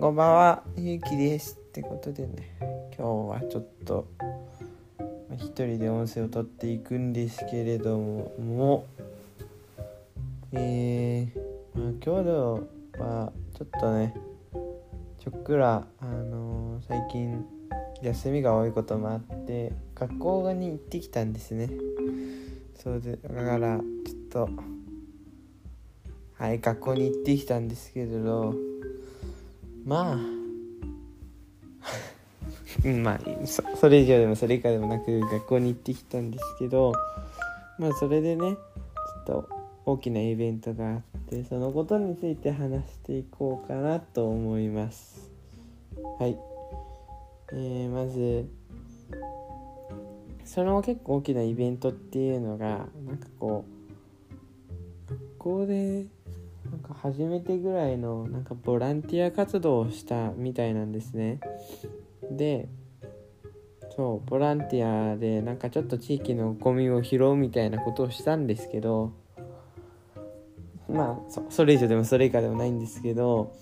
こんばんは、ゆうきです。ってことでね、今日はちょっと、一人で音声を取っていくんですけれども、もえー、まあ、今日はちょっとね、ちょっくら、あのー最近、休みが多いこともあって、学校に行ってきたんですね。そうで、だから、ちょっと、はい、学校に行ってきたんですけれど、まあ。まあそそれ以上でもそれ以下でもなく学校に行ってきたんですけどまあそれでねちょっと大きなイベントがあってそのことについて話していこうかなと思います。はい。えー、まずその結構大きなイベントっていうのがなんかこう学校でか初めてぐらいのなんかボランティア活動をしたみたいなんですね。でそうボランティアでなんかちょっと地域のゴミを拾うみたいなことをしたんですけどまあそれ以上でもそれ以下でもないんですけど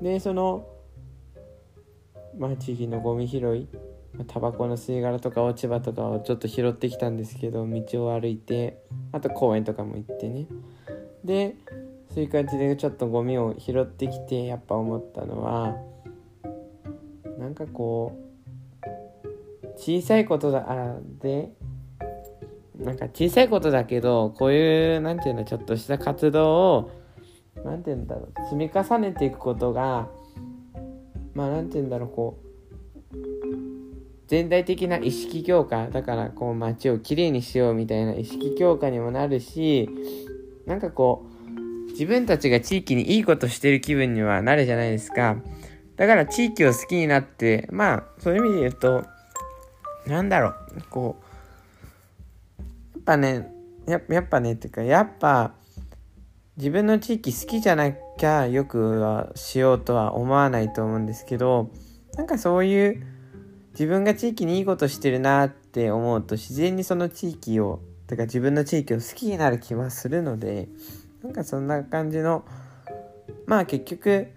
でそのまあ地域のゴミ拾いまタバコの吸い殻とか落ち葉とかをちょっと拾ってきたんですけど道を歩いてあと公園とかも行ってね。でそういう感じでちょっとゴミを拾ってきてやっぱ思ったのはなんかこう小さいことだあでなんか小さいことだけどこういうなんていうのちょっとした活動をなんていうんだろう積み重ねていくことがまあなんていうんだろうこう全体的な意識強化だからこう街をきれいにしようみたいな意識強化にもなるしなんかこう自分たちが地域にいいことしてる気分にはなるじゃないですか。だから地域を好きになってまあそういう意味で言うとなんだろうこうやっぱねややっぱねっていうかやっぱ自分の地域好きじゃなきゃよくはしようとは思わないと思うんですけどなんかそういう自分が地域にいいことしてるなって思うと自然にその地域をてか自分の地域を好きになる気はするのでなんかそんな感じのまあ結局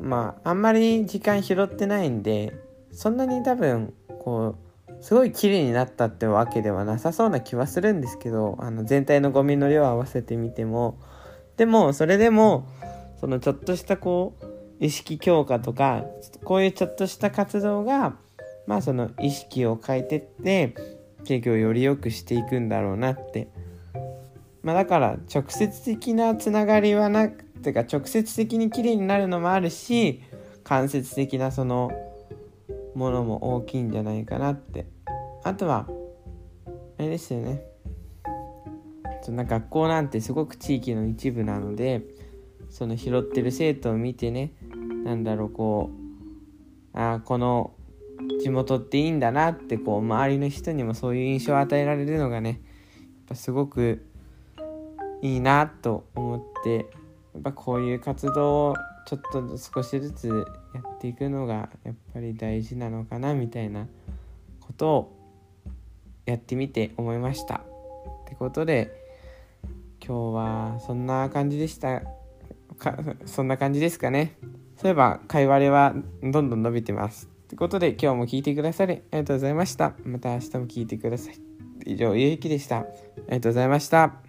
まああんまり時間拾ってないんでそんなに多分こうすごい綺麗になったってわけではなさそうな気はするんですけどあの全体のゴミの量を合わせてみても。でもそれでもそのちょっとしたこう意識強化とかこういうちょっとした活動がまあその意識を変えてって結局より良くしていくんだろうなってまあだから直接的なつながりはなくてか直接的に綺麗になるのもあるし間接的なそのものも大きいんじゃないかなって。あとはあれですよね。そんな学校なんてすごく地域の一部なのでその拾ってる生徒を見てねなんだろうこうああこの地元っていいんだなってこう周りの人にもそういう印象を与えられるのがねやっぱすごくいいなと思ってやっぱこういう活動をちょっと少しずつやっていくのがやっぱり大事なのかなみたいなことをやってみて思いました。ってことで今日はそんな感じでしたかそんな感じですかね。そういえば、会話はどんどん伸びてます。ってことで、今日も聞いてくださりありがとうございました。また明日も聞いてください。以上、ゆうきでした。ありがとうございました。